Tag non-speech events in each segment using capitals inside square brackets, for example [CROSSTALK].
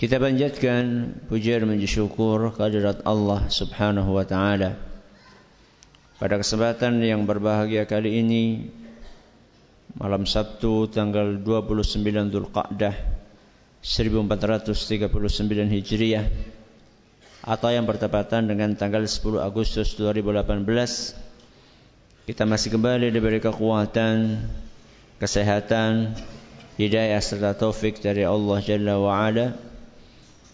Kita panjatkan puja dan syukur kehadirat Allah Subhanahu wa taala. Pada kesempatan yang berbahagia kali ini malam Sabtu tanggal 29 Dzulqa'dah 1439 Hijriah atau yang bertepatan dengan tanggal 10 Agustus 2018 kita masih kembali diberi kekuatan, kesehatan, hidayah serta taufik dari Allah Jalla wa Ala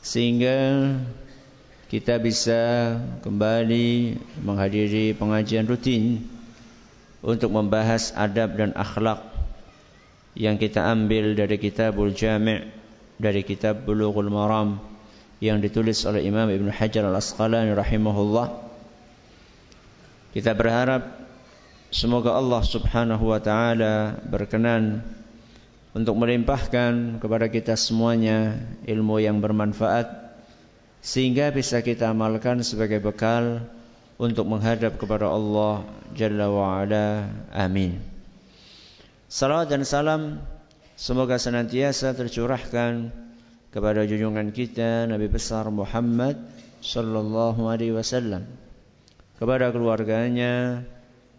sehingga kita bisa kembali menghadiri pengajian rutin untuk membahas adab dan akhlak yang kita ambil dari kitabul jami' dari kitab Bulughul Maram yang ditulis oleh Imam Ibn Hajar Al-Asqalani rahimahullah. Kita berharap semoga Allah Subhanahu wa taala berkenan untuk melimpahkan kepada kita semuanya ilmu yang bermanfaat sehingga bisa kita amalkan sebagai bekal untuk menghadap kepada Allah Jalla wa. Amin. Salawat dan salam semoga senantiasa tercurahkan kepada junjungan kita Nabi besar Muhammad sallallahu alaihi wasallam kepada keluarganya,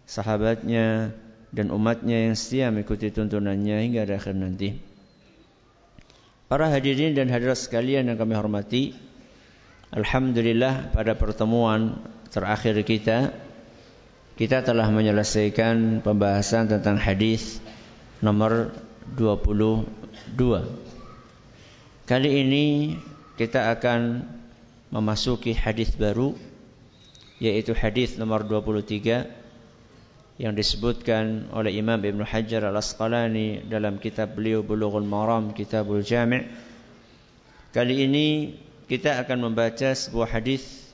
sahabatnya, dan umatnya yang setia mengikuti tuntunannya hingga akhir nanti. Para hadirin dan hadirat sekalian yang kami hormati, Alhamdulillah pada pertemuan terakhir kita, kita telah menyelesaikan pembahasan tentang hadis nomor 22. Kali ini kita akan memasuki hadis baru yaitu hadis nomor 23 yang disebutkan oleh Imam Ibn Hajar Al-Asqalani dalam kitab beliau Bulughul Maram Kitabul Jami' Kali ini kita akan membaca sebuah hadis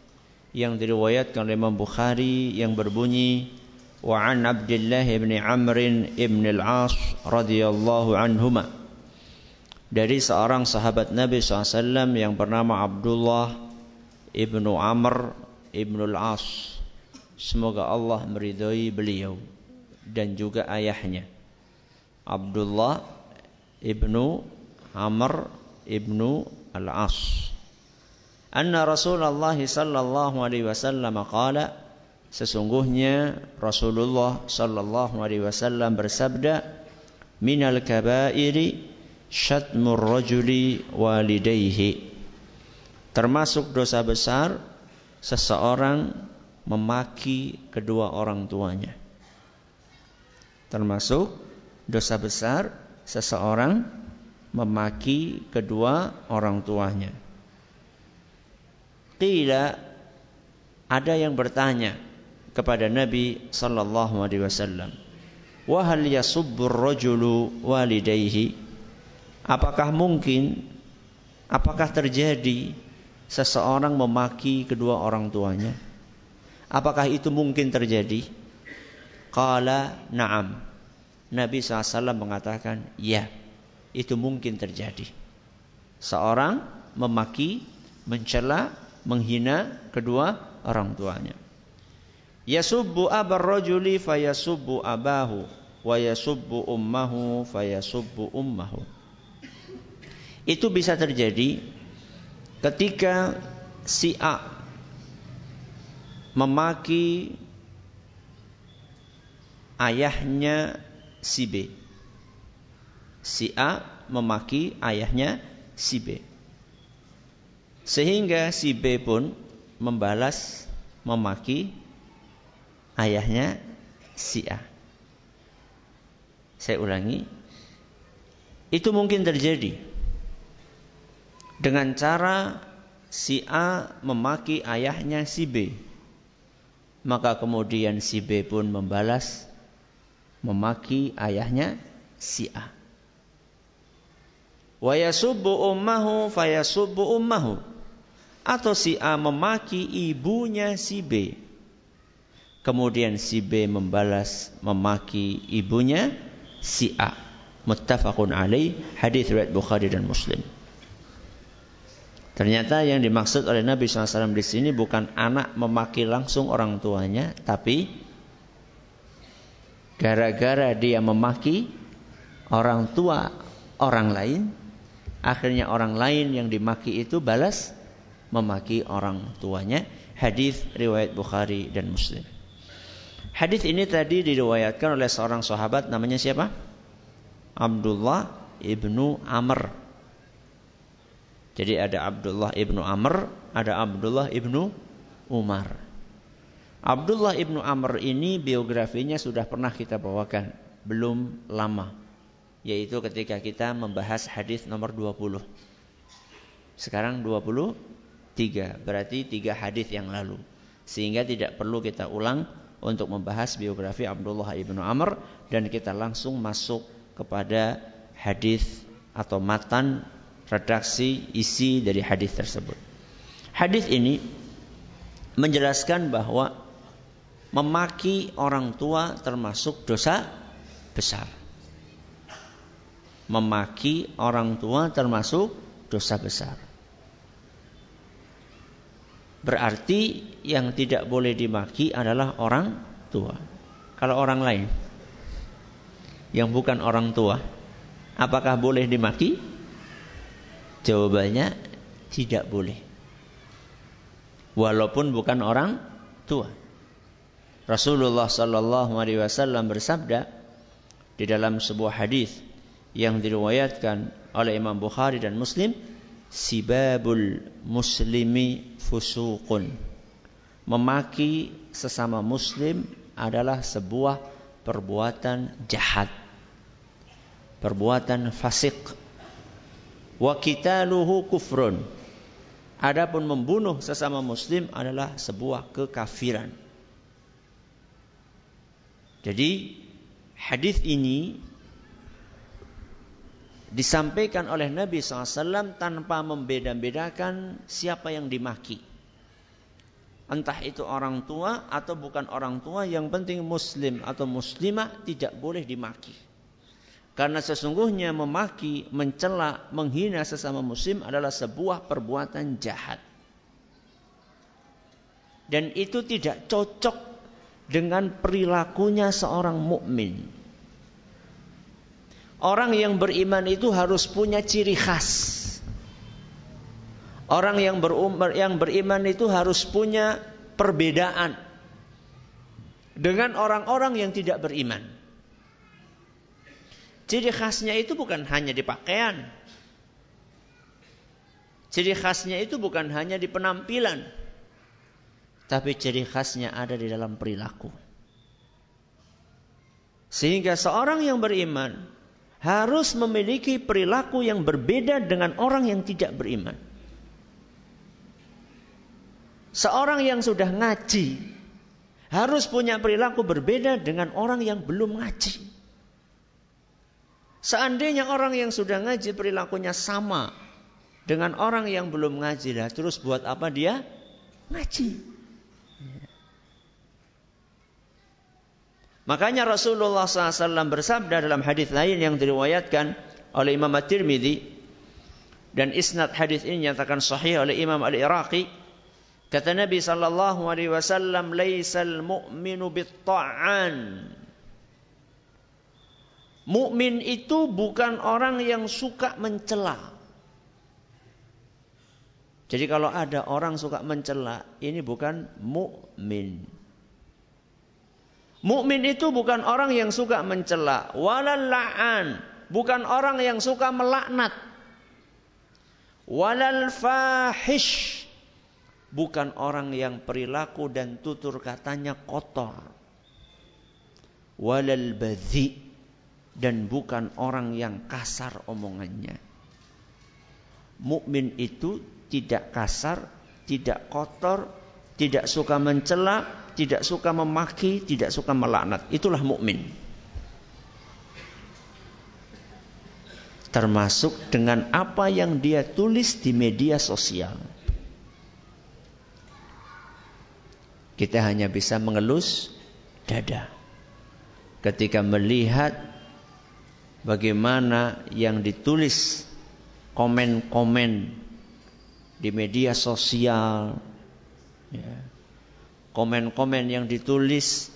yang diriwayatkan oleh Imam Bukhari yang berbunyi wa an Abdullah bin Amr ibn al-As radhiyallahu anhuma. Dari seorang sahabat Nabi SAW yang bernama Abdullah ibnu Amr ibnu al-As Semoga Allah meridhai beliau dan juga ayahnya. Abdullah ibnu Amr ibnu Al-As. Anna Rasulullah sallallahu alaihi wasallam qala Sesungguhnya Rasulullah sallallahu alaihi wasallam bersabda minal kabairi syatmur rajuli walidayhi termasuk dosa besar seseorang memaki kedua orang tuanya. Termasuk dosa besar seseorang memaki kedua orang tuanya. Qila ada yang bertanya kepada Nabi sallallahu alaihi wasallam, "Wa hal yasubbur rajulu walidayhi?" Apakah mungkin apakah terjadi seseorang memaki kedua orang tuanya? Apakah itu mungkin terjadi? Qala na'am. Nabi SAW mengatakan, ya, itu mungkin terjadi. Seorang memaki, mencela, menghina kedua orang tuanya. Yasubbu abar rajuli fayasubbu abahu wa yasubbu ummahu fayasubbu ummahu. Itu bisa terjadi ketika si A memaki ayahnya si B. Si A memaki ayahnya si B. Sehingga si B pun membalas memaki ayahnya si A. Saya ulangi. Itu mungkin terjadi dengan cara si A memaki ayahnya si B maka kemudian si B pun membalas memaki ayahnya si A. Wa yasubbu ummahu fayasubbu ummahu. Atau si A memaki ibunya si B. Kemudian si B membalas memaki ibunya si A. Muttafaqun alaih hadis riwayat Bukhari dan Muslim. Ternyata yang dimaksud oleh Nabi SAW di sini bukan anak memaki langsung orang tuanya, tapi gara-gara dia memaki orang tua orang lain, akhirnya orang lain yang dimaki itu balas memaki orang tuanya. Hadis riwayat Bukhari dan Muslim. Hadis ini tadi diriwayatkan oleh seorang sahabat namanya siapa? Abdullah ibnu Amr. Jadi ada Abdullah ibnu Amr, ada Abdullah ibnu Umar. Abdullah ibnu Amr ini biografinya sudah pernah kita bawakan, belum lama. Yaitu ketika kita membahas hadis nomor 20. Sekarang 23, berarti tiga hadis yang lalu. Sehingga tidak perlu kita ulang untuk membahas biografi Abdullah ibnu Amr dan kita langsung masuk kepada hadis atau matan redaksi isi dari hadis tersebut. Hadis ini menjelaskan bahwa memaki orang tua termasuk dosa besar. Memaki orang tua termasuk dosa besar. Berarti yang tidak boleh dimaki adalah orang tua. Kalau orang lain yang bukan orang tua, apakah boleh dimaki? Jawabannya tidak boleh. Walaupun bukan orang tua. Rasulullah sallallahu alaihi wasallam bersabda di dalam sebuah hadis yang diriwayatkan oleh Imam Bukhari dan Muslim, sibabul muslimi fusuqun. Memaki sesama muslim adalah sebuah perbuatan jahat. Perbuatan fasik. Wa qitaluhu kufrun. Adapun membunuh sesama muslim adalah sebuah kekafiran. Jadi hadis ini disampaikan oleh Nabi SAW tanpa membeda-bedakan siapa yang dimaki. Entah itu orang tua atau bukan orang tua, yang penting muslim atau muslimah tidak boleh dimaki. Karena sesungguhnya memaki, mencela, menghina sesama muslim adalah sebuah perbuatan jahat. Dan itu tidak cocok dengan perilakunya seorang mukmin. Orang yang beriman itu harus punya ciri khas. Orang yang, berumur, yang beriman itu harus punya perbedaan dengan orang-orang yang tidak beriman. Ciri khasnya itu bukan hanya di pakaian. Ciri khasnya itu bukan hanya di penampilan. Tapi ciri khasnya ada di dalam perilaku. Sehingga seorang yang beriman harus memiliki perilaku yang berbeda dengan orang yang tidak beriman. Seorang yang sudah ngaji harus punya perilaku berbeda dengan orang yang belum ngaji. Seandainya orang yang sudah ngaji perilakunya sama dengan orang yang belum ngaji lah, terus buat apa dia ngaji? Makanya Rasulullah SAW bersabda dalam hadis lain yang diriwayatkan oleh Imam At-Tirmidzi dan isnad hadis ini nyatakan sahih oleh Imam Al-Iraqi kata Nabi sallallahu alaihi wasallam laisal mu'minu bit-ta'an Mukmin itu bukan orang yang suka mencela. Jadi kalau ada orang suka mencela, ini bukan mukmin. Mukmin itu bukan orang yang suka mencela, walal la'an, bukan orang yang suka melaknat. Walal fahish, bukan orang yang perilaku dan tutur katanya kotor. Walal badhi, dan bukan orang yang kasar omongannya. Mukmin itu tidak kasar, tidak kotor, tidak suka mencela, tidak suka memaki, tidak suka melaknat. Itulah mukmin. termasuk dengan apa yang dia tulis di media sosial. Kita hanya bisa mengelus dada ketika melihat bagaimana yang ditulis komen-komen di media sosial, ya. komen-komen yang ditulis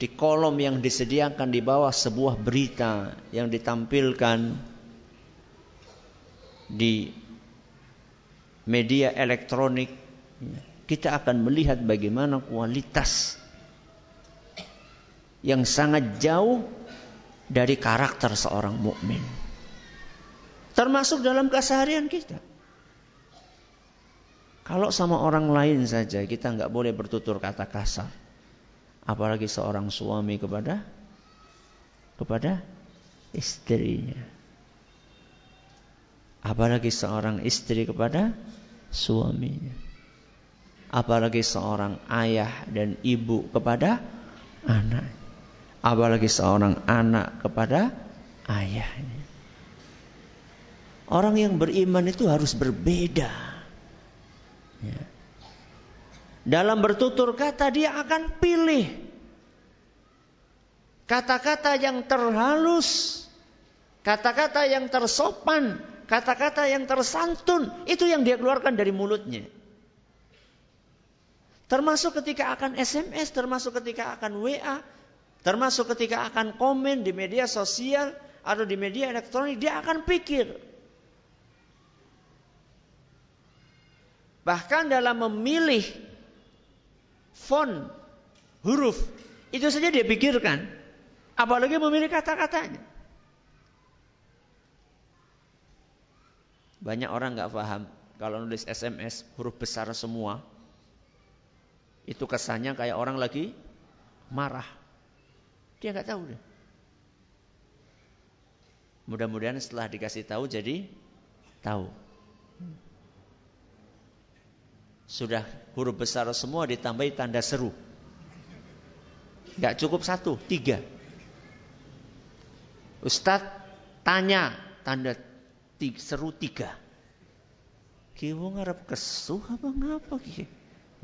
di kolom yang disediakan di bawah sebuah berita yang ditampilkan di media elektronik, ya. kita akan melihat bagaimana kualitas yang sangat jauh dari karakter seorang mukmin. Termasuk dalam keseharian kita. Kalau sama orang lain saja kita nggak boleh bertutur kata kasar. Apalagi seorang suami kepada kepada istrinya. Apalagi seorang istri kepada suaminya. Apalagi seorang ayah dan ibu kepada anak. Apalagi seorang anak kepada ayahnya. Orang yang beriman itu harus berbeda. Ya. Dalam bertutur kata dia akan pilih kata-kata yang terhalus, kata-kata yang tersopan, kata-kata yang tersantun, itu yang dia keluarkan dari mulutnya. Termasuk ketika akan SMS, termasuk ketika akan WA, termasuk ketika akan komen di media sosial atau di media elektronik, dia akan pikir Bahkan dalam memilih font, huruf, itu saja dia pikirkan. Apalagi memilih kata-katanya. Banyak orang nggak paham kalau nulis SMS huruf besar semua. Itu kesannya kayak orang lagi marah. Dia nggak tahu deh. Mudah-mudahan setelah dikasih tahu jadi tahu. Sudah huruf besar semua ditambahi tanda seru. Gak cukup satu, tiga. Ustadz tanya tanda tiga, seru tiga. Kiwo ngarep kesuh apa ngapa ki?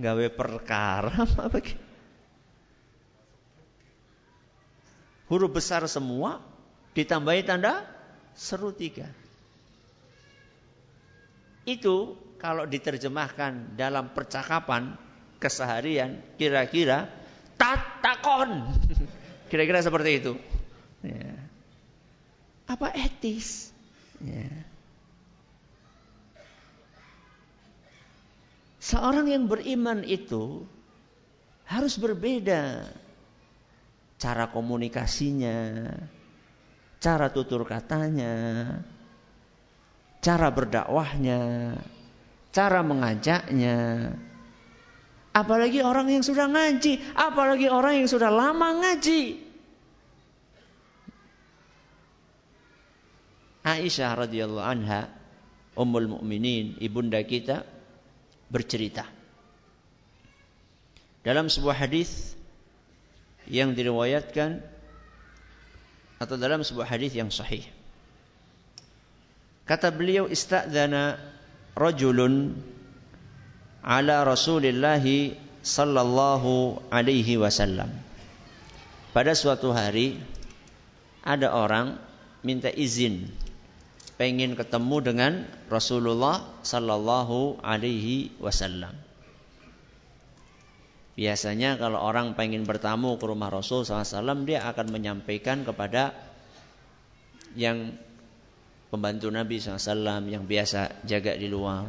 Gawe perkara apa ki? Huruf besar semua ditambahi tanda seru tiga. Itu kalau diterjemahkan dalam percakapan keseharian kira-kira tatakon. [LAUGHS] Kira-kira seperti itu. Ya. Apa etis? Ya. Seorang yang beriman itu harus berbeda cara komunikasinya, cara tutur katanya, cara berdakwahnya, cara mengajaknya. Apalagi orang yang sudah ngaji, apalagi orang yang sudah lama ngaji. Aisyah radhiyallahu anha, ummul mukminin, ibunda kita bercerita. Dalam sebuah hadis yang diriwayatkan atau dalam sebuah hadis yang sahih. Kata beliau istadzana rajulun ala Rasulillah sallallahu alaihi wasallam. Pada suatu hari ada orang minta izin pengen ketemu dengan Rasulullah sallallahu alaihi wasallam. Biasanya kalau orang pengen bertamu ke rumah Rasul SAW dia akan menyampaikan kepada yang pembantu Nabi SAW yang biasa jaga di luar.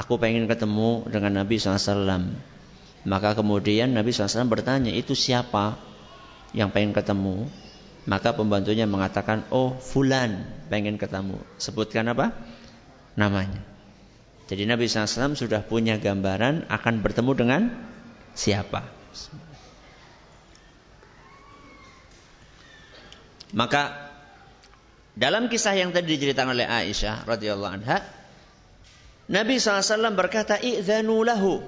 Aku pengen ketemu dengan Nabi SAW. Maka kemudian Nabi SAW bertanya, itu siapa yang pengen ketemu? Maka pembantunya mengatakan, oh fulan pengen ketemu. Sebutkan apa? Namanya. Jadi Nabi SAW sudah punya gambaran akan bertemu dengan siapa. Maka dalam kisah yang tadi diceritakan oleh Aisyah radhiyallahu anha, Nabi SAW berkata, "Idzanu lahu."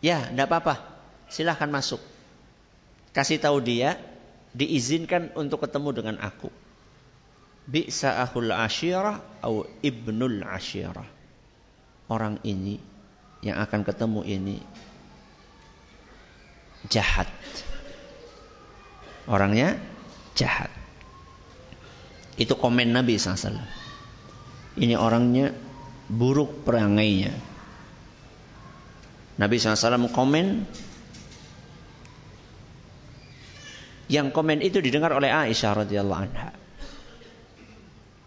Ya, tidak apa-apa. Silahkan masuk. Kasih tahu dia diizinkan untuk ketemu dengan aku. Bi'sa ahul asyirah atau ibnul asyirah. Orang ini yang akan ketemu ini jahat. Orangnya jahat. Itu komen Nabi SAW. Ini orangnya buruk perangainya. Nabi SAW komen yang komen itu didengar oleh Aisyah radhiyallahu anha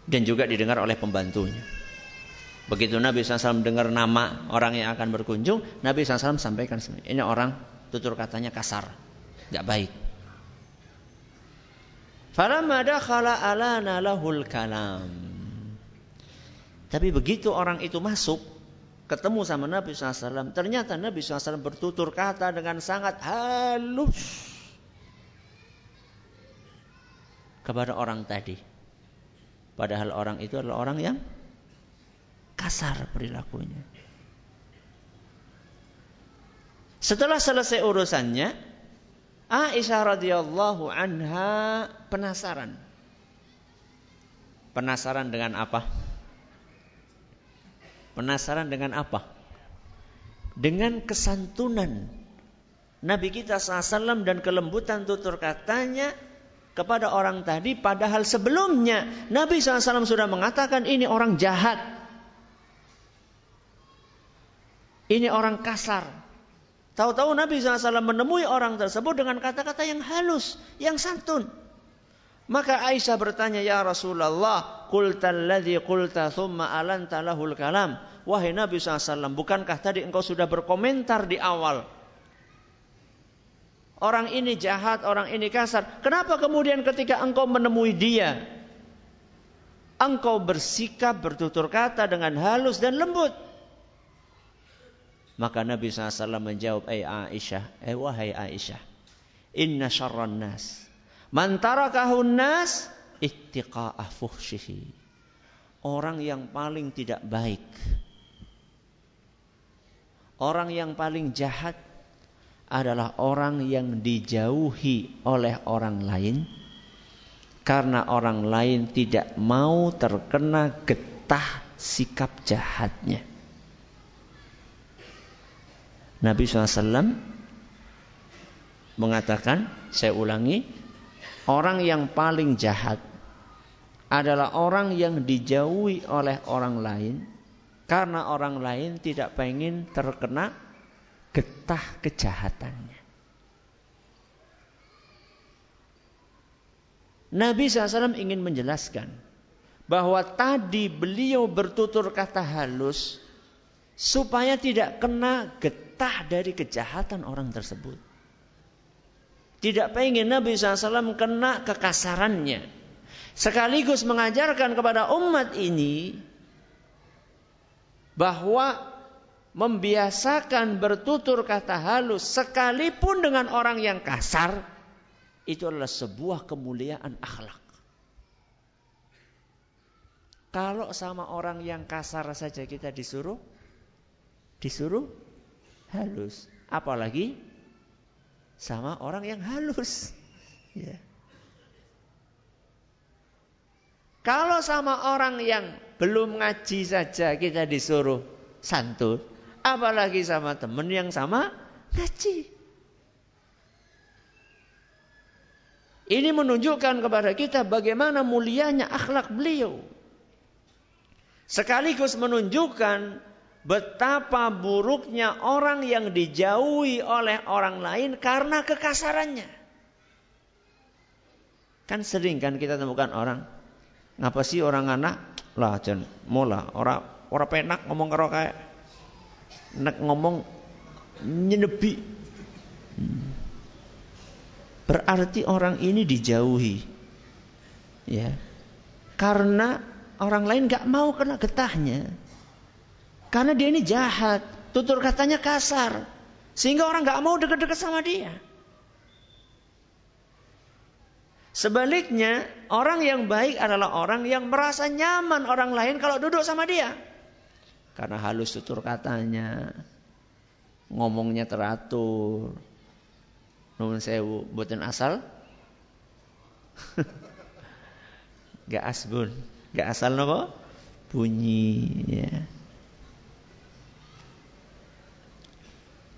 dan juga didengar oleh pembantunya. Begitu Nabi SAW dengar nama orang yang akan berkunjung, Nabi SAW sampaikan ini orang tutur katanya kasar, nggak baik. Alana lahul kalam. Tapi begitu orang itu masuk, ketemu sama Nabi SAW, ternyata Nabi SAW bertutur kata dengan sangat halus kepada orang tadi. Padahal orang itu adalah orang yang kasar perilakunya. Setelah selesai urusannya, Aisyah radhiyallahu anha penasaran. Penasaran dengan apa? Penasaran dengan apa? Dengan kesantunan Nabi kita SAW dan kelembutan tutur katanya kepada orang tadi padahal sebelumnya Nabi SAW sudah mengatakan ini orang jahat. Ini orang kasar. Tahu-tahu Nabi SAW menemui orang tersebut dengan kata-kata yang halus, yang santun. Maka Aisyah bertanya, Ya Rasulullah, Qulta alladhi qulta thumma alanta lahul kalam. Wahai Nabi SAW, bukankah tadi engkau sudah berkomentar di awal? Orang ini jahat, orang ini kasar. Kenapa kemudian ketika engkau menemui dia, engkau bersikap, bertutur kata dengan halus dan lembut? Maka Nabi SAW menjawab, "Ai Aisyah, eh wahai Aisyah, inna syarran nas man tarakahun nas ittiqa'a fuhshihi." Orang yang paling tidak baik, orang yang paling jahat adalah orang yang dijauhi oleh orang lain karena orang lain tidak mau terkena getah sikap jahatnya. Nabi SAW mengatakan, saya ulangi, orang yang paling jahat adalah orang yang dijauhi oleh orang lain karena orang lain tidak pengen terkena getah kejahatannya. Nabi SAW ingin menjelaskan bahwa tadi beliau bertutur kata halus supaya tidak kena getah dari kejahatan orang tersebut. Tidak pengen Nabi SAW kena kekasarannya. Sekaligus mengajarkan kepada umat ini bahwa membiasakan bertutur kata halus sekalipun dengan orang yang kasar itu adalah sebuah kemuliaan akhlak. Kalau sama orang yang kasar saja kita disuruh disuruh halus. Apalagi sama orang yang halus. Ya. Kalau sama orang yang belum ngaji saja kita disuruh santun, apalagi sama teman yang sama ngaji. Ini menunjukkan kepada kita bagaimana mulianya akhlak beliau. Sekaligus menunjukkan betapa buruknya orang yang dijauhi oleh orang lain karena kekasarannya. Kan sering kan kita temukan orang, ngapa sih orang anak lah jen mola orang orang penak ngomong karo kayak nek ngomong nyenebi. Berarti orang ini dijauhi. Ya. Karena orang lain gak mau kena getahnya. Karena dia ini jahat, tutur katanya kasar. Sehingga orang nggak mau dekat-dekat sama dia. Sebaliknya, orang yang baik adalah orang yang merasa nyaman orang lain kalau duduk sama dia. Karena halus tutur katanya, ngomongnya teratur. Nuhun sewu, buatin asal [LAUGHS] Gak asbun. Gak asal nopo? Bunyi. Ya.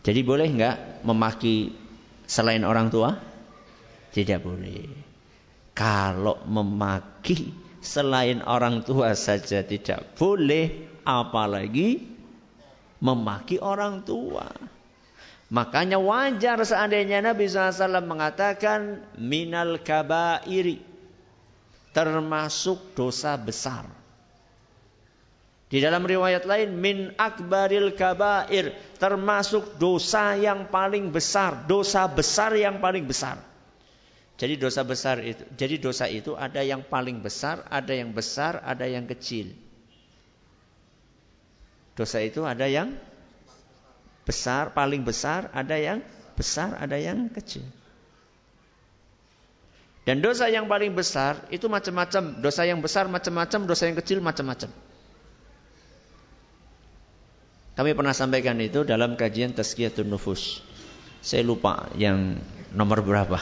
Jadi boleh nggak memaki selain orang tua? Tidak boleh. Kalau memaki selain orang tua saja tidak boleh, apalagi memaki orang tua. Makanya wajar seandainya Nabi SAW mengatakan minal kabairi termasuk dosa besar. Di dalam riwayat lain min akbaril kabair termasuk dosa yang paling besar, dosa besar yang paling besar. Jadi dosa besar itu, jadi dosa itu ada yang paling besar, ada yang besar, ada yang kecil. Dosa itu ada yang besar, paling besar, ada yang besar, ada yang kecil. Dan dosa yang paling besar itu macam-macam. Dosa yang besar macam-macam, dosa yang kecil macam-macam. Kami pernah sampaikan itu dalam kajian Tazkiyatun Nufus. Saya lupa yang nomor berapa.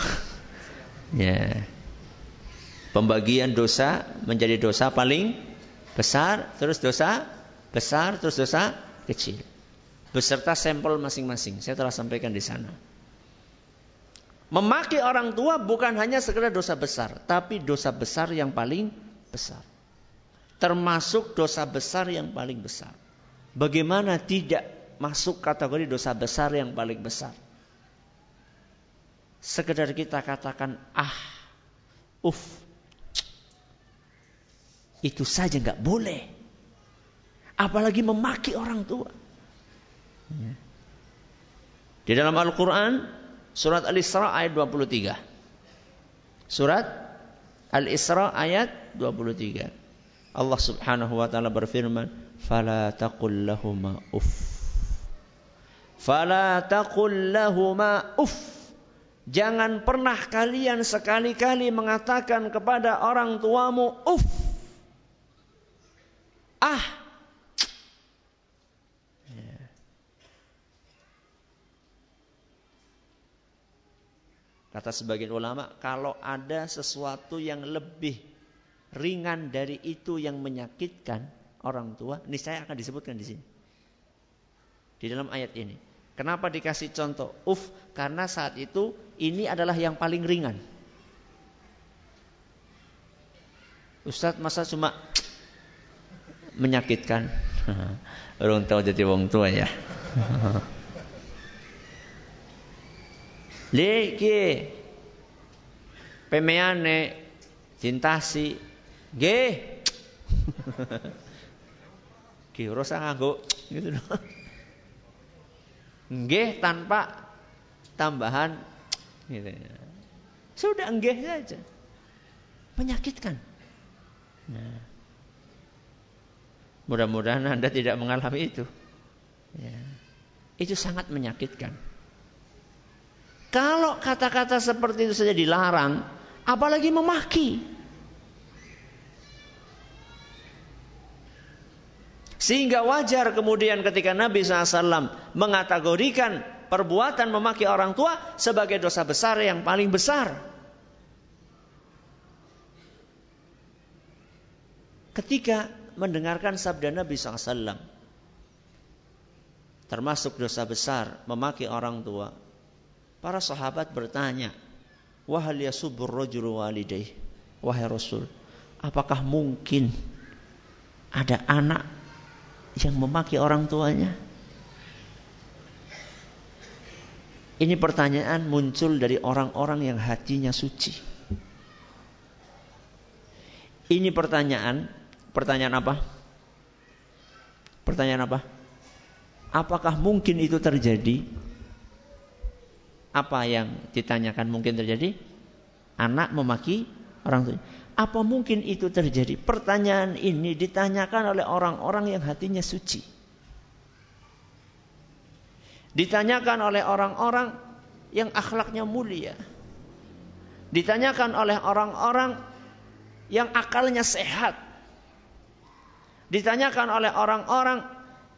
[LAUGHS] ya. Pembagian dosa menjadi dosa paling besar, terus dosa besar, terus dosa kecil. Beserta sampel masing-masing. Saya telah sampaikan di sana. Memaki orang tua bukan hanya sekedar dosa besar, tapi dosa besar yang paling besar. Termasuk dosa besar yang paling besar. Bagaimana tidak masuk kategori dosa besar yang paling besar? Sekedar kita katakan ah, uf, itu saja nggak boleh. Apalagi memaki orang tua. Ya. Di dalam Al-Quran, surat Al-Isra ayat 23. Surat Al-Isra ayat 23. Allah subhanahu wa ta'ala berfirman, fala taqul lahuma uff. Fala taqul lahuma uff. Jangan pernah kalian sekali-kali mengatakan kepada orang tuamu uff. Ah. Kata sebagian ulama, kalau ada sesuatu yang lebih ringan dari itu yang menyakitkan, orang tua, ini saya akan disebutkan di sini. Di dalam ayat ini. Kenapa dikasih contoh uf? Karena saat itu ini adalah yang paling ringan. Ustadz masa cuma menyakitkan. [LAUGHS] Orang tahu jadi wong tua ya. [LAUGHS] Leki pemeane cintasi [LAUGHS] Nggih, ora usah nganggo gitu loh. Nggih tanpa tambahan gitu. Sudah nggih saja. Menyakitkan. Nah. Mudah-mudahan Anda tidak mengalami itu. Ya. Itu sangat menyakitkan. Kalau kata-kata seperti itu saja dilarang, apalagi memaki. Sehingga wajar kemudian ketika Nabi SAW mengategorikan perbuatan memaki orang tua sebagai dosa besar yang paling besar. Ketika mendengarkan sabda Nabi SAW, termasuk dosa besar memaki orang tua, para sahabat bertanya, Wahal yasubur rajul walidayh, wahai Rasul, apakah mungkin ada anak yang memaki orang tuanya? Ini pertanyaan muncul dari orang-orang yang hatinya suci. Ini pertanyaan, pertanyaan apa? Pertanyaan apa? Apakah mungkin itu terjadi? Apa yang ditanyakan mungkin terjadi? Anak memaki orang tuanya. Apa mungkin itu terjadi? Pertanyaan ini ditanyakan oleh orang-orang yang hatinya suci. Ditanyakan oleh orang-orang yang akhlaknya mulia. Ditanyakan oleh orang-orang yang akalnya sehat. Ditanyakan oleh orang-orang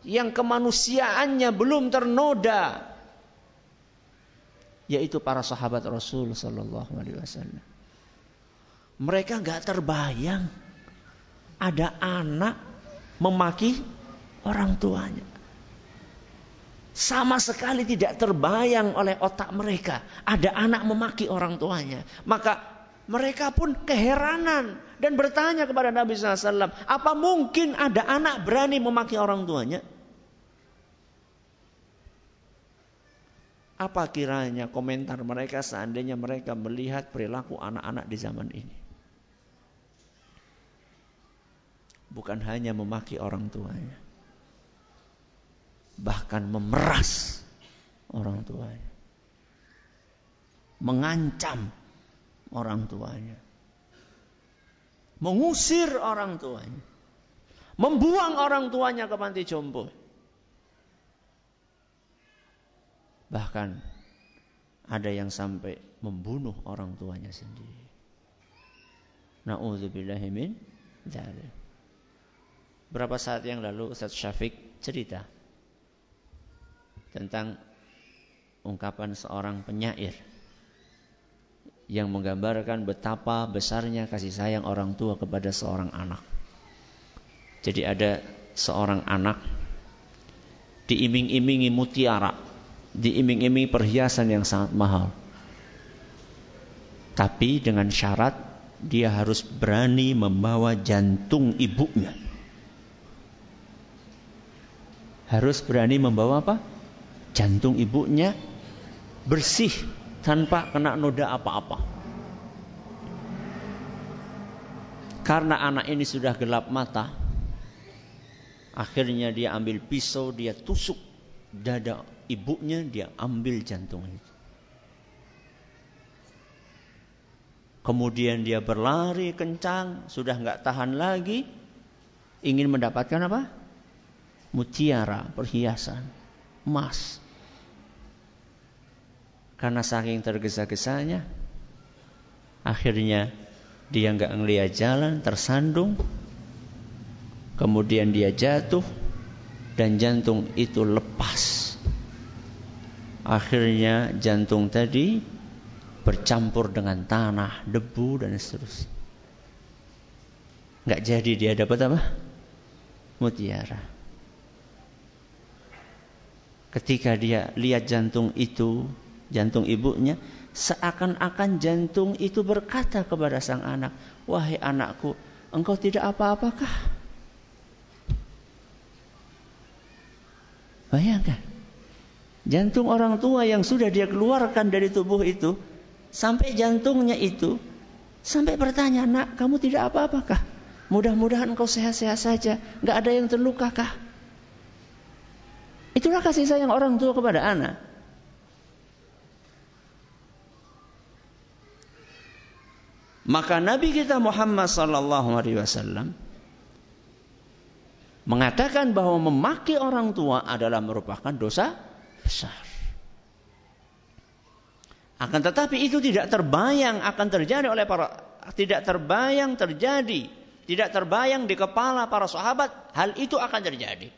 yang kemanusiaannya belum ternoda. Yaitu para sahabat Rasul sallallahu alaihi wasallam. Mereka nggak terbayang ada anak memaki orang tuanya. Sama sekali tidak terbayang oleh otak mereka ada anak memaki orang tuanya. Maka mereka pun keheranan dan bertanya kepada Nabi SAW, apa mungkin ada anak berani memaki orang tuanya? Apa kiranya komentar mereka seandainya mereka melihat perilaku anak-anak di zaman ini? Bukan hanya memaki orang tuanya. Bahkan memeras orang tuanya. Mengancam orang tuanya. Mengusir orang tuanya. Membuang orang tuanya ke panti jompo. Bahkan ada yang sampai membunuh orang tuanya sendiri. Na'udzubillahimin dari. Berapa saat yang lalu Ustaz Syafiq cerita tentang ungkapan seorang penyair yang menggambarkan betapa besarnya kasih sayang orang tua kepada seorang anak. Jadi ada seorang anak diiming-imingi mutiara diiming-iming perhiasan yang sangat mahal. Tapi dengan syarat dia harus berani membawa jantung ibunya. Harus berani membawa apa? Jantung ibunya bersih tanpa kena noda apa-apa. Karena anak ini sudah gelap mata, akhirnya dia ambil pisau, dia tusuk dada ibunya dia ambil jantung itu. Kemudian dia berlari kencang, sudah nggak tahan lagi, ingin mendapatkan apa? Mutiara, perhiasan, emas. Karena saking tergesa-gesanya, akhirnya dia nggak ngeliat jalan, tersandung, kemudian dia jatuh, dan jantung itu lepas. Akhirnya jantung tadi bercampur dengan tanah, debu dan seterusnya. Nggak jadi dia dapat apa? Mutiara. Ketika dia lihat jantung itu, jantung ibunya, seakan-akan jantung itu berkata kepada sang anak, "Wahai anakku, engkau tidak apa-apakah?" Bayangkan. Jantung orang tua yang sudah dia keluarkan dari tubuh itu, sampai jantungnya itu, sampai bertanya, nak kamu tidak apa-apakah? Mudah-mudahan kau sehat-sehat saja, nggak ada yang terlukakah? Itulah kasih sayang orang tua kepada anak. Maka Nabi kita Muhammad sallallahu alaihi wasallam mengatakan bahwa memaki orang tua adalah merupakan dosa besar. Akan tetapi itu tidak terbayang akan terjadi oleh para tidak terbayang terjadi, tidak terbayang di kepala para sahabat hal itu akan terjadi.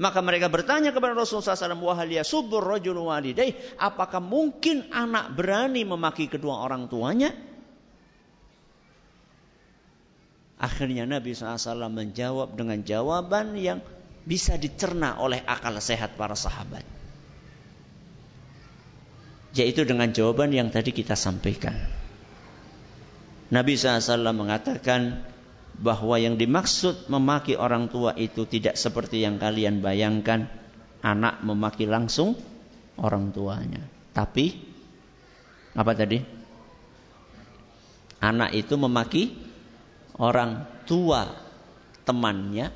Maka mereka bertanya kepada Rasulullah SAW, wahal subur rajul walidai, apakah mungkin anak berani memaki kedua orang tuanya? Akhirnya Nabi SAW menjawab dengan jawaban yang bisa dicerna oleh akal sehat para sahabat. Yaitu dengan jawaban yang tadi kita sampaikan. Nabi SAW mengatakan bahwa yang dimaksud memaki orang tua itu tidak seperti yang kalian bayangkan anak memaki langsung orang tuanya. Tapi apa tadi? Anak itu memaki orang tua temannya,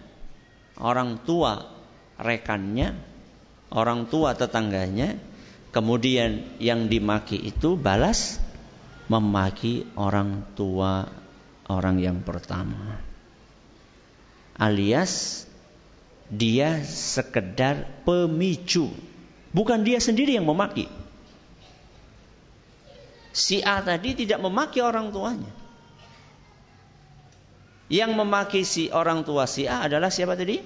orang tua rekannya, orang tua tetangganya, Kemudian yang dimaki itu balas memaki orang tua orang yang pertama. Alias dia sekedar pemicu. Bukan dia sendiri yang memaki. Si A tadi tidak memaki orang tuanya. Yang memaki si orang tua si A adalah siapa tadi?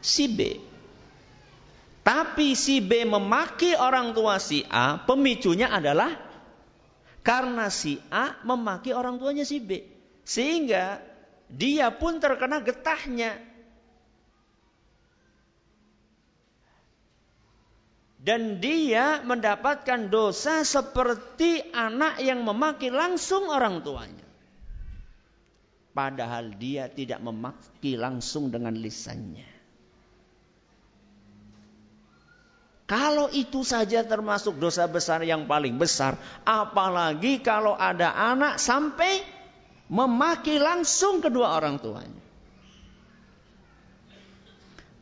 Si B. Tapi si B memaki orang tua si A, pemicunya adalah karena si A memaki orang tuanya si B. Sehingga dia pun terkena getahnya. Dan dia mendapatkan dosa seperti anak yang memaki langsung orang tuanya. Padahal dia tidak memaki langsung dengan lisannya. Kalau itu saja termasuk dosa besar yang paling besar, apalagi kalau ada anak sampai memaki langsung kedua orang tuanya.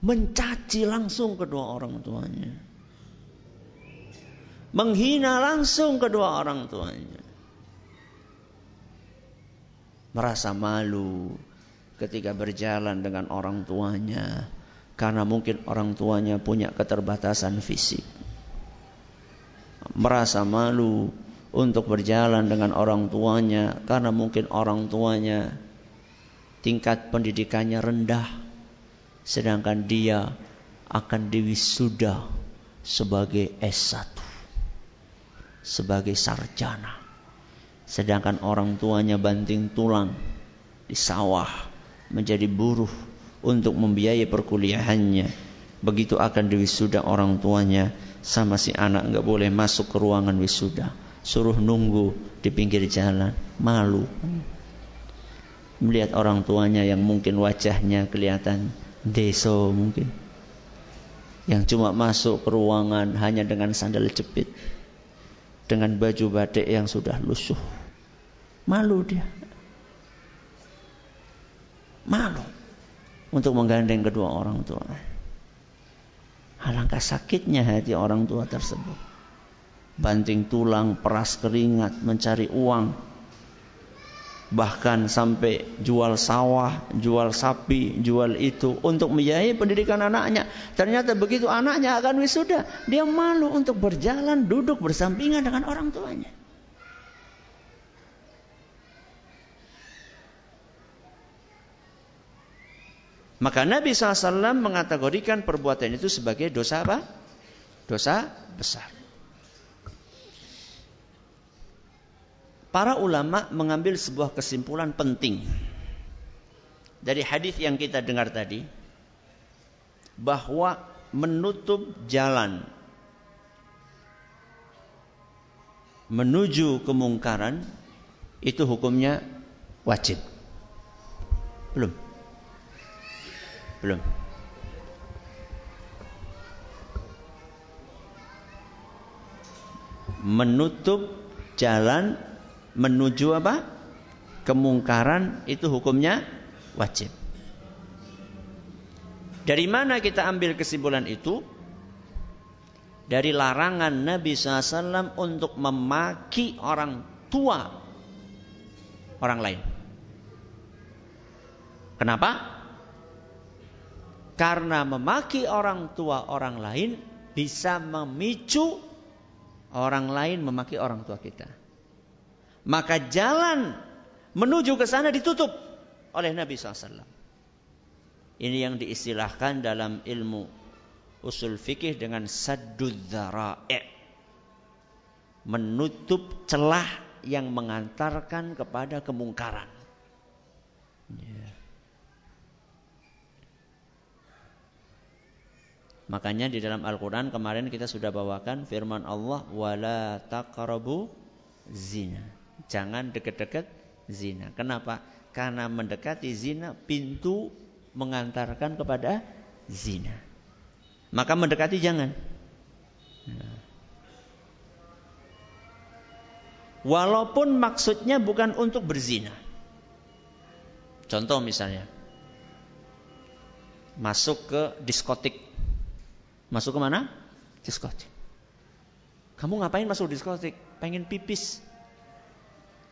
Mencaci langsung kedua orang tuanya. Menghina langsung kedua orang tuanya. Merasa malu ketika berjalan dengan orang tuanya karena mungkin orang tuanya punya keterbatasan fisik. Merasa malu untuk berjalan dengan orang tuanya karena mungkin orang tuanya tingkat pendidikannya rendah sedangkan dia akan diwisuda sebagai S1 sebagai sarjana sedangkan orang tuanya banting tulang di sawah menjadi buruh untuk membiayai perkuliahannya. Begitu akan diwisuda orang tuanya, sama si anak nggak boleh masuk ke ruangan wisuda. Suruh nunggu di pinggir jalan, malu. Melihat orang tuanya yang mungkin wajahnya kelihatan deso mungkin. Yang cuma masuk ke ruangan hanya dengan sandal jepit. Dengan baju batik yang sudah lusuh. Malu dia. Malu untuk menggandeng kedua orang tua. Alangkah sakitnya hati orang tua tersebut. Banting tulang, peras keringat, mencari uang. Bahkan sampai jual sawah, jual sapi, jual itu untuk membiayai pendidikan anaknya. Ternyata begitu anaknya akan wisuda, dia malu untuk berjalan duduk bersampingan dengan orang tuanya. Maka Nabi SAW mengategorikan perbuatan itu sebagai dosa apa? Dosa besar. Para ulama mengambil sebuah kesimpulan penting dari hadis yang kita dengar tadi bahwa menutup jalan menuju kemungkaran itu hukumnya wajib. Belum. Belum. Menutup jalan menuju apa? Kemungkaran itu hukumnya wajib. Dari mana kita ambil kesimpulan itu? Dari larangan Nabi SAW untuk memaki orang tua orang lain. Kenapa? Karena memaki orang tua orang lain bisa memicu orang lain memaki orang tua kita. Maka jalan menuju ke sana ditutup oleh Nabi SAW. Ini yang diistilahkan dalam ilmu usul fikih dengan saddud Menutup celah yang mengantarkan kepada kemungkaran. Yeah. Makanya di dalam Al-Quran kemarin kita sudah bawakan firman Allah wala zina. Jangan dekat-dekat zina. Kenapa? Karena mendekati zina pintu mengantarkan kepada zina. Maka mendekati jangan. Walaupun maksudnya bukan untuk berzina. Contoh misalnya. Masuk ke diskotik Masuk ke mana? Diskotik. Kamu ngapain masuk diskotik? Pengen pipis.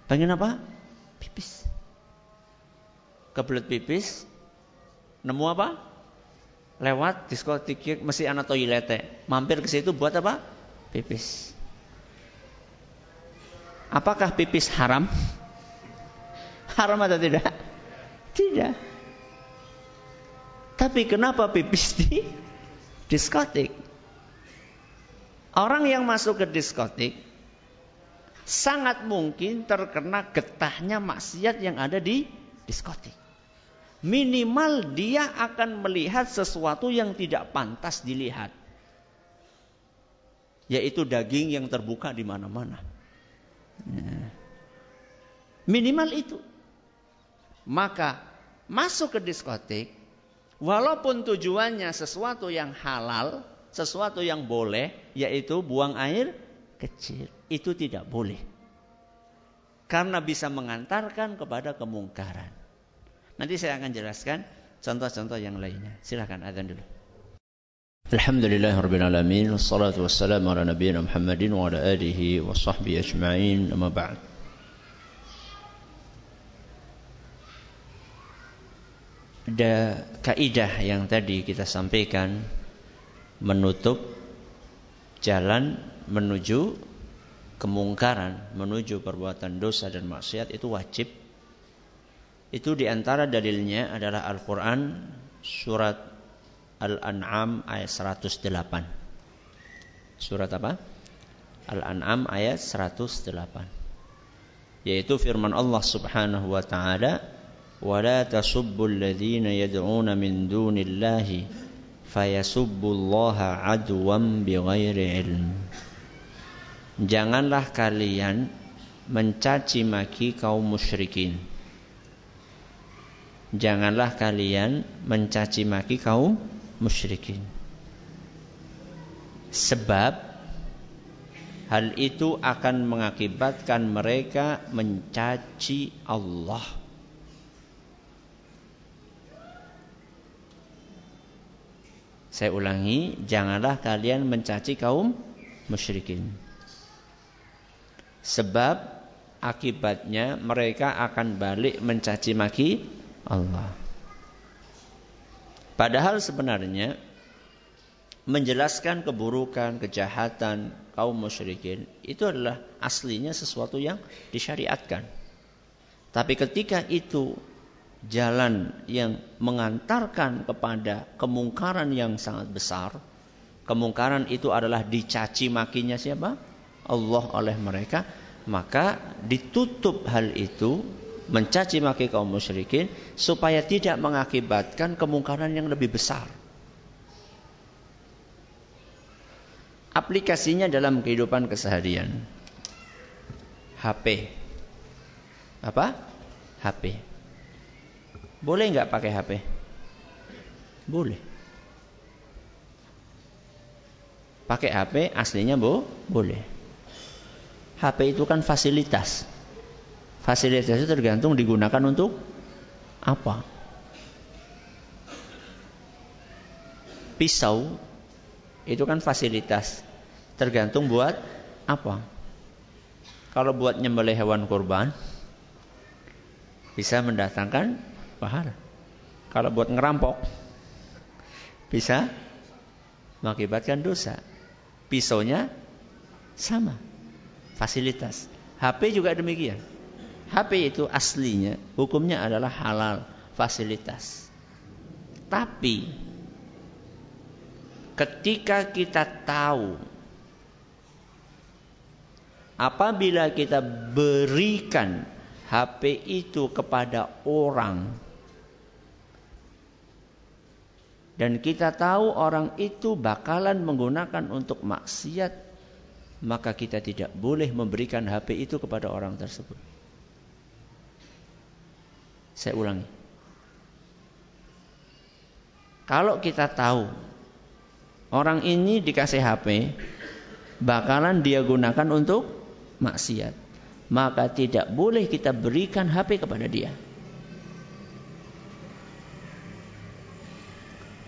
Pengen apa? Pipis. Kebelet pipis. Nemu apa? Lewat diskotik mesti anak toilet. Mampir ke situ buat apa? Pipis. Apakah pipis haram? Haram atau tidak? Tidak. Tapi kenapa pipis di diskotik. Orang yang masuk ke diskotik sangat mungkin terkena getahnya maksiat yang ada di diskotik. Minimal dia akan melihat sesuatu yang tidak pantas dilihat. Yaitu daging yang terbuka di mana-mana. Ya. Minimal itu. Maka masuk ke diskotik, walaupun tujuannya sesuatu yang halal, sesuatu yang boleh, yaitu buang air kecil, itu tidak boleh. Karena bisa mengantarkan kepada kemungkaran. Nanti saya akan jelaskan contoh-contoh yang lainnya. Silahkan adzan dulu. Alhamdulillah Rabbil Alamin Wassalatu wassalamu ala nabiyina Muhammadin Wa ala alihi wa sahbihi ajma'in Amma ba'd Ada kaidah yang tadi kita sampaikan Menutup Jalan menuju Kemungkaran Menuju perbuatan dosa dan maksiat Itu wajib itu di antara dalilnya adalah Al-Quran surat Al-An'am ayat 108. Surat apa? Al-An'am ayat 108. Yaitu firman Allah Subhanahu wa taala, "Wa la tasubbu alladhina yad'una min dunillahi fayasubbullaha adwan bighairi ilm." Janganlah kalian mencaci maki kaum musyrikin janganlah kalian mencaci maki kaum musyrikin. Sebab hal itu akan mengakibatkan mereka mencaci Allah. Saya ulangi, janganlah kalian mencaci kaum musyrikin. Sebab akibatnya mereka akan balik mencaci maki Allah. Padahal sebenarnya menjelaskan keburukan, kejahatan kaum musyrikin itu adalah aslinya sesuatu yang disyariatkan. Tapi ketika itu jalan yang mengantarkan kepada kemungkaran yang sangat besar, kemungkaran itu adalah dicaci makinya siapa? Allah oleh mereka, maka ditutup hal itu mencaci maki kaum musyrikin supaya tidak mengakibatkan kemungkaran yang lebih besar. Aplikasinya dalam kehidupan keseharian. HP. Apa? HP. Boleh nggak pakai HP? Boleh. Pakai HP aslinya bu? Boleh. HP itu kan fasilitas. Fasilitas itu tergantung digunakan untuk apa. Pisau itu kan fasilitas. Tergantung buat apa. Kalau buat nyembelih hewan kurban bisa mendatangkan pahala. Kalau buat ngerampok bisa mengakibatkan dosa. Pisaunya sama. Fasilitas. HP juga demikian. HP itu aslinya hukumnya adalah halal, fasilitas. Tapi ketika kita tahu apabila kita berikan HP itu kepada orang dan kita tahu orang itu bakalan menggunakan untuk maksiat maka kita tidak boleh memberikan HP itu kepada orang tersebut. Saya ulangi. Kalau kita tahu orang ini dikasih HP, bakalan dia gunakan untuk maksiat, maka tidak boleh kita berikan HP kepada dia.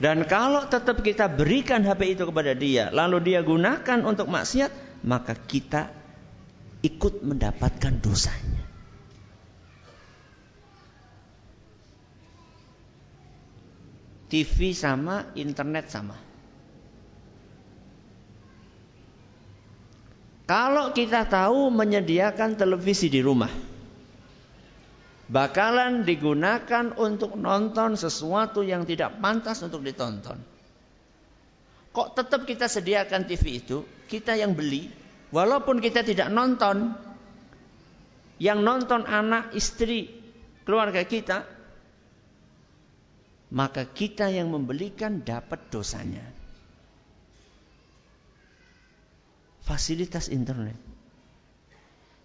Dan kalau tetap kita berikan HP itu kepada dia, lalu dia gunakan untuk maksiat, maka kita ikut mendapatkan dosanya. TV sama, internet sama. Kalau kita tahu menyediakan televisi di rumah, bakalan digunakan untuk nonton sesuatu yang tidak pantas untuk ditonton. Kok tetap kita sediakan TV itu, kita yang beli, walaupun kita tidak nonton, yang nonton anak, istri, keluarga kita, maka kita yang membelikan dapat dosanya. Fasilitas internet.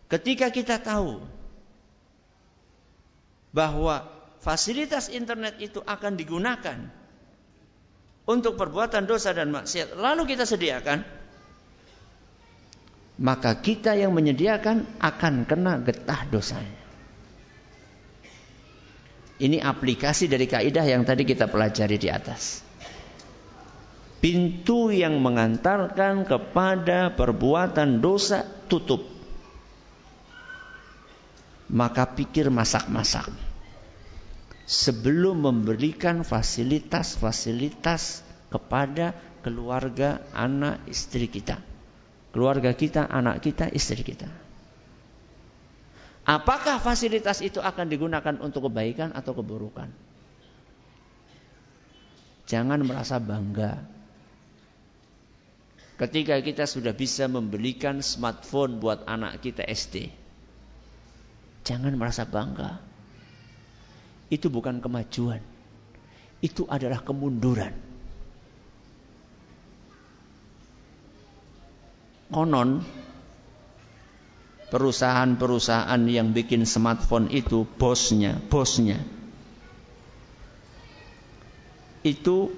Ketika kita tahu bahwa fasilitas internet itu akan digunakan untuk perbuatan dosa dan maksiat, lalu kita sediakan, maka kita yang menyediakan akan kena getah dosanya. Ini aplikasi dari kaidah yang tadi kita pelajari di atas. Pintu yang mengantarkan kepada perbuatan dosa tutup. Maka pikir masak-masak. Sebelum memberikan fasilitas-fasilitas kepada keluarga, anak, istri kita keluarga kita, anak kita, istri kita. Apakah fasilitas itu akan digunakan untuk kebaikan atau keburukan? Jangan merasa bangga. Ketika kita sudah bisa membelikan smartphone buat anak kita SD. Jangan merasa bangga. Itu bukan kemajuan. Itu adalah kemunduran. konon perusahaan-perusahaan yang bikin smartphone itu bosnya, bosnya itu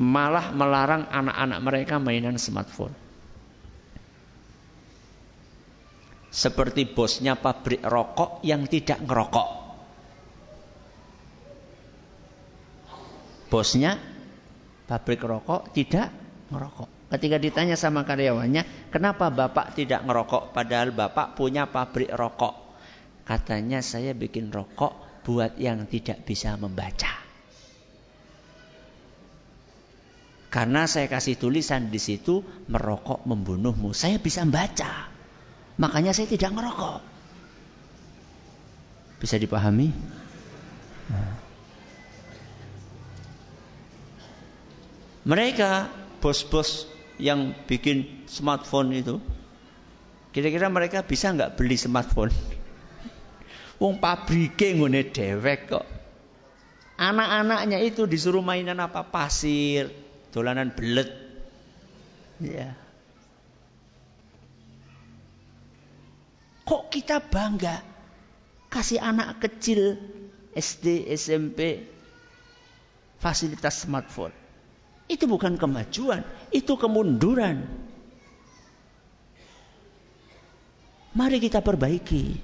malah melarang anak-anak mereka mainan smartphone. Seperti bosnya pabrik rokok yang tidak ngerokok. Bosnya pabrik rokok tidak ngerokok. Ketika ditanya sama karyawannya, kenapa bapak tidak ngerokok padahal bapak punya pabrik rokok? Katanya saya bikin rokok buat yang tidak bisa membaca. Karena saya kasih tulisan di situ merokok membunuhmu. Saya bisa membaca. Makanya saya tidak ngerokok. Bisa dipahami? Nah. Mereka bos-bos yang bikin smartphone itu, kira-kira mereka bisa nggak beli smartphone? [LAUGHS] Wong pabrike ngene dewek kok. Anak-anaknya itu disuruh mainan apa? Pasir, dolanan belet. Ya. Kok kita bangga kasih anak kecil SD, SMP fasilitas smartphone? Itu bukan kemajuan, itu kemunduran. Mari kita perbaiki.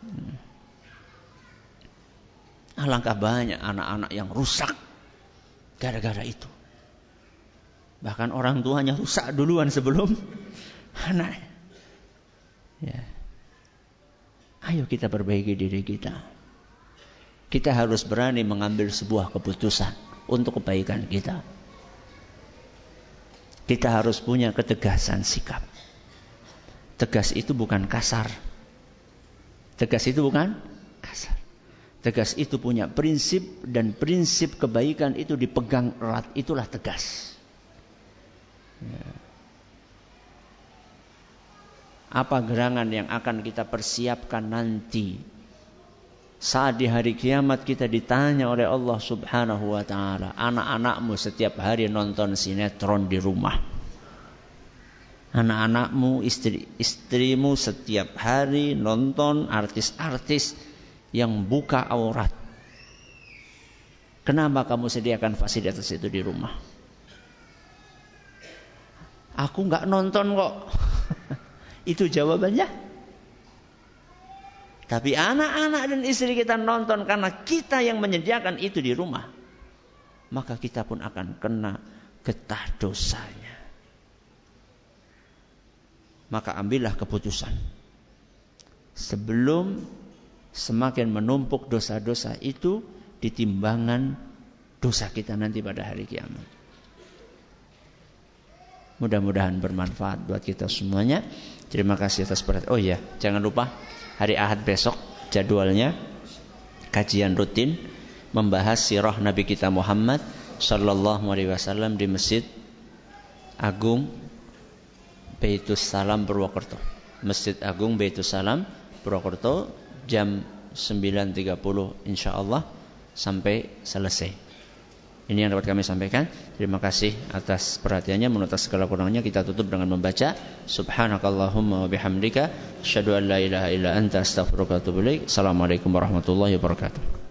Hmm. Alangkah banyak anak-anak yang rusak gara-gara itu. Bahkan orang tuanya rusak duluan sebelum [LAUGHS] anak. Ya. Ayo kita perbaiki diri kita. Kita harus berani mengambil sebuah keputusan untuk kebaikan kita. Kita harus punya ketegasan sikap. Tegas itu bukan kasar. Tegas itu bukan kasar. Tegas itu punya prinsip dan prinsip kebaikan itu dipegang erat. Itulah tegas. Ya. Apa gerangan yang akan kita persiapkan nanti saat di hari kiamat kita ditanya oleh Allah Subhanahu wa taala, anak-anakmu setiap hari nonton sinetron di rumah. Anak-anakmu, istri-istrimu setiap hari nonton artis-artis yang buka aurat. Kenapa kamu sediakan fasilitas itu di rumah? Aku nggak nonton kok. [LAUGHS] itu jawabannya. Tapi anak-anak dan istri kita nonton karena kita yang menyediakan itu di rumah. Maka kita pun akan kena getah dosanya. Maka ambillah keputusan. Sebelum semakin menumpuk dosa-dosa itu di timbangan dosa kita nanti pada hari kiamat. Mudah-mudahan bermanfaat buat kita semuanya. Terima kasih atas perhatian. Oh iya, jangan lupa hari Ahad besok jadwalnya kajian rutin membahas sirah Nabi kita Muhammad sallallahu alaihi wasallam di Masjid Agung Baitus Salam Purwokerto. Masjid Agung Baitus Salam Purwokerto jam 9.30 insya Allah sampai selesai. Ini yang dapat kami sampaikan. Terima kasih atas perhatiannya. Menurut segala kurangnya kita tutup dengan membaca Subhanakallahumma wa bihamdika asyhadu an la ilaha illa anta astaghfiruka wa. Assalamualaikum warahmatullahi wabarakatuh.